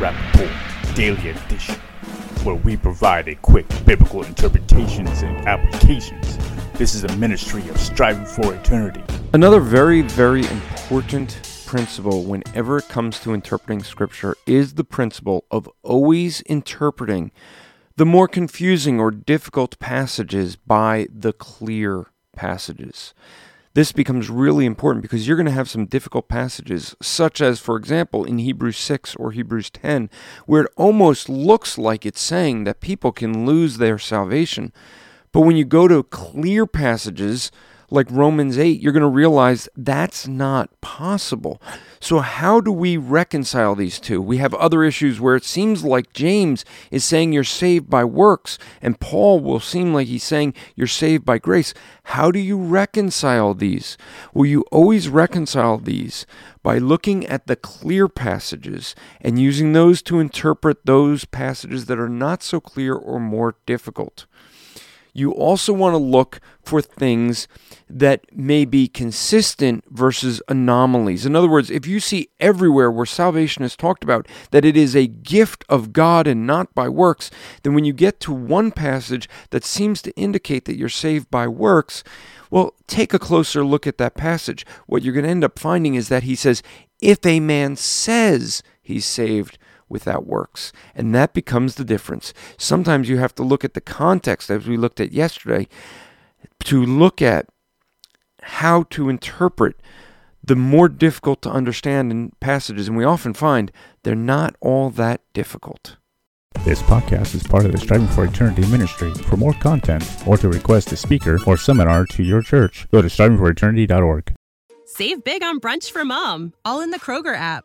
Welcome to the Rapp Report Daily Edition, where we provide a quick biblical interpretations and applications. This is a ministry of striving for eternity. Another very, very important principle whenever it comes to interpreting scripture is the principle of always interpreting the more confusing or difficult passages by the clear passages. This becomes really important because you're going to have some difficult passages, such as, for example, in Hebrews 6 or Hebrews 10, where it almost looks like it's saying that people can lose their salvation. But when you go to clear passages like Romans 8, you're going to realize that's not possible. So, how do we reconcile these two? We have other issues where it seems like James is saying you're saved by works, and Paul will seem like he's saying you're saved by grace. How do you reconcile these? Well, you always reconcile these by looking at the clear passages and using those to interpret those passages that are not so clear or more difficult you also want to look for things that may be consistent versus anomalies. In other words, if you see everywhere where salvation is talked about that it is a gift of God and not by works, then when you get to one passage that seems to indicate that you're saved by works, well, take a closer look at that passage. What you're going to end up finding is that he says, if a man says he's saved, without works. And that becomes the difference. Sometimes you have to look at the context, as we looked at yesterday, to look at how to interpret the more difficult to understand in passages. And we often find they're not all that difficult. This podcast is part of the Striving for Eternity ministry. For more content or to request a speaker or seminar to your church, go to strivingforeternity.org. Save big on brunch for mom, all in the Kroger app.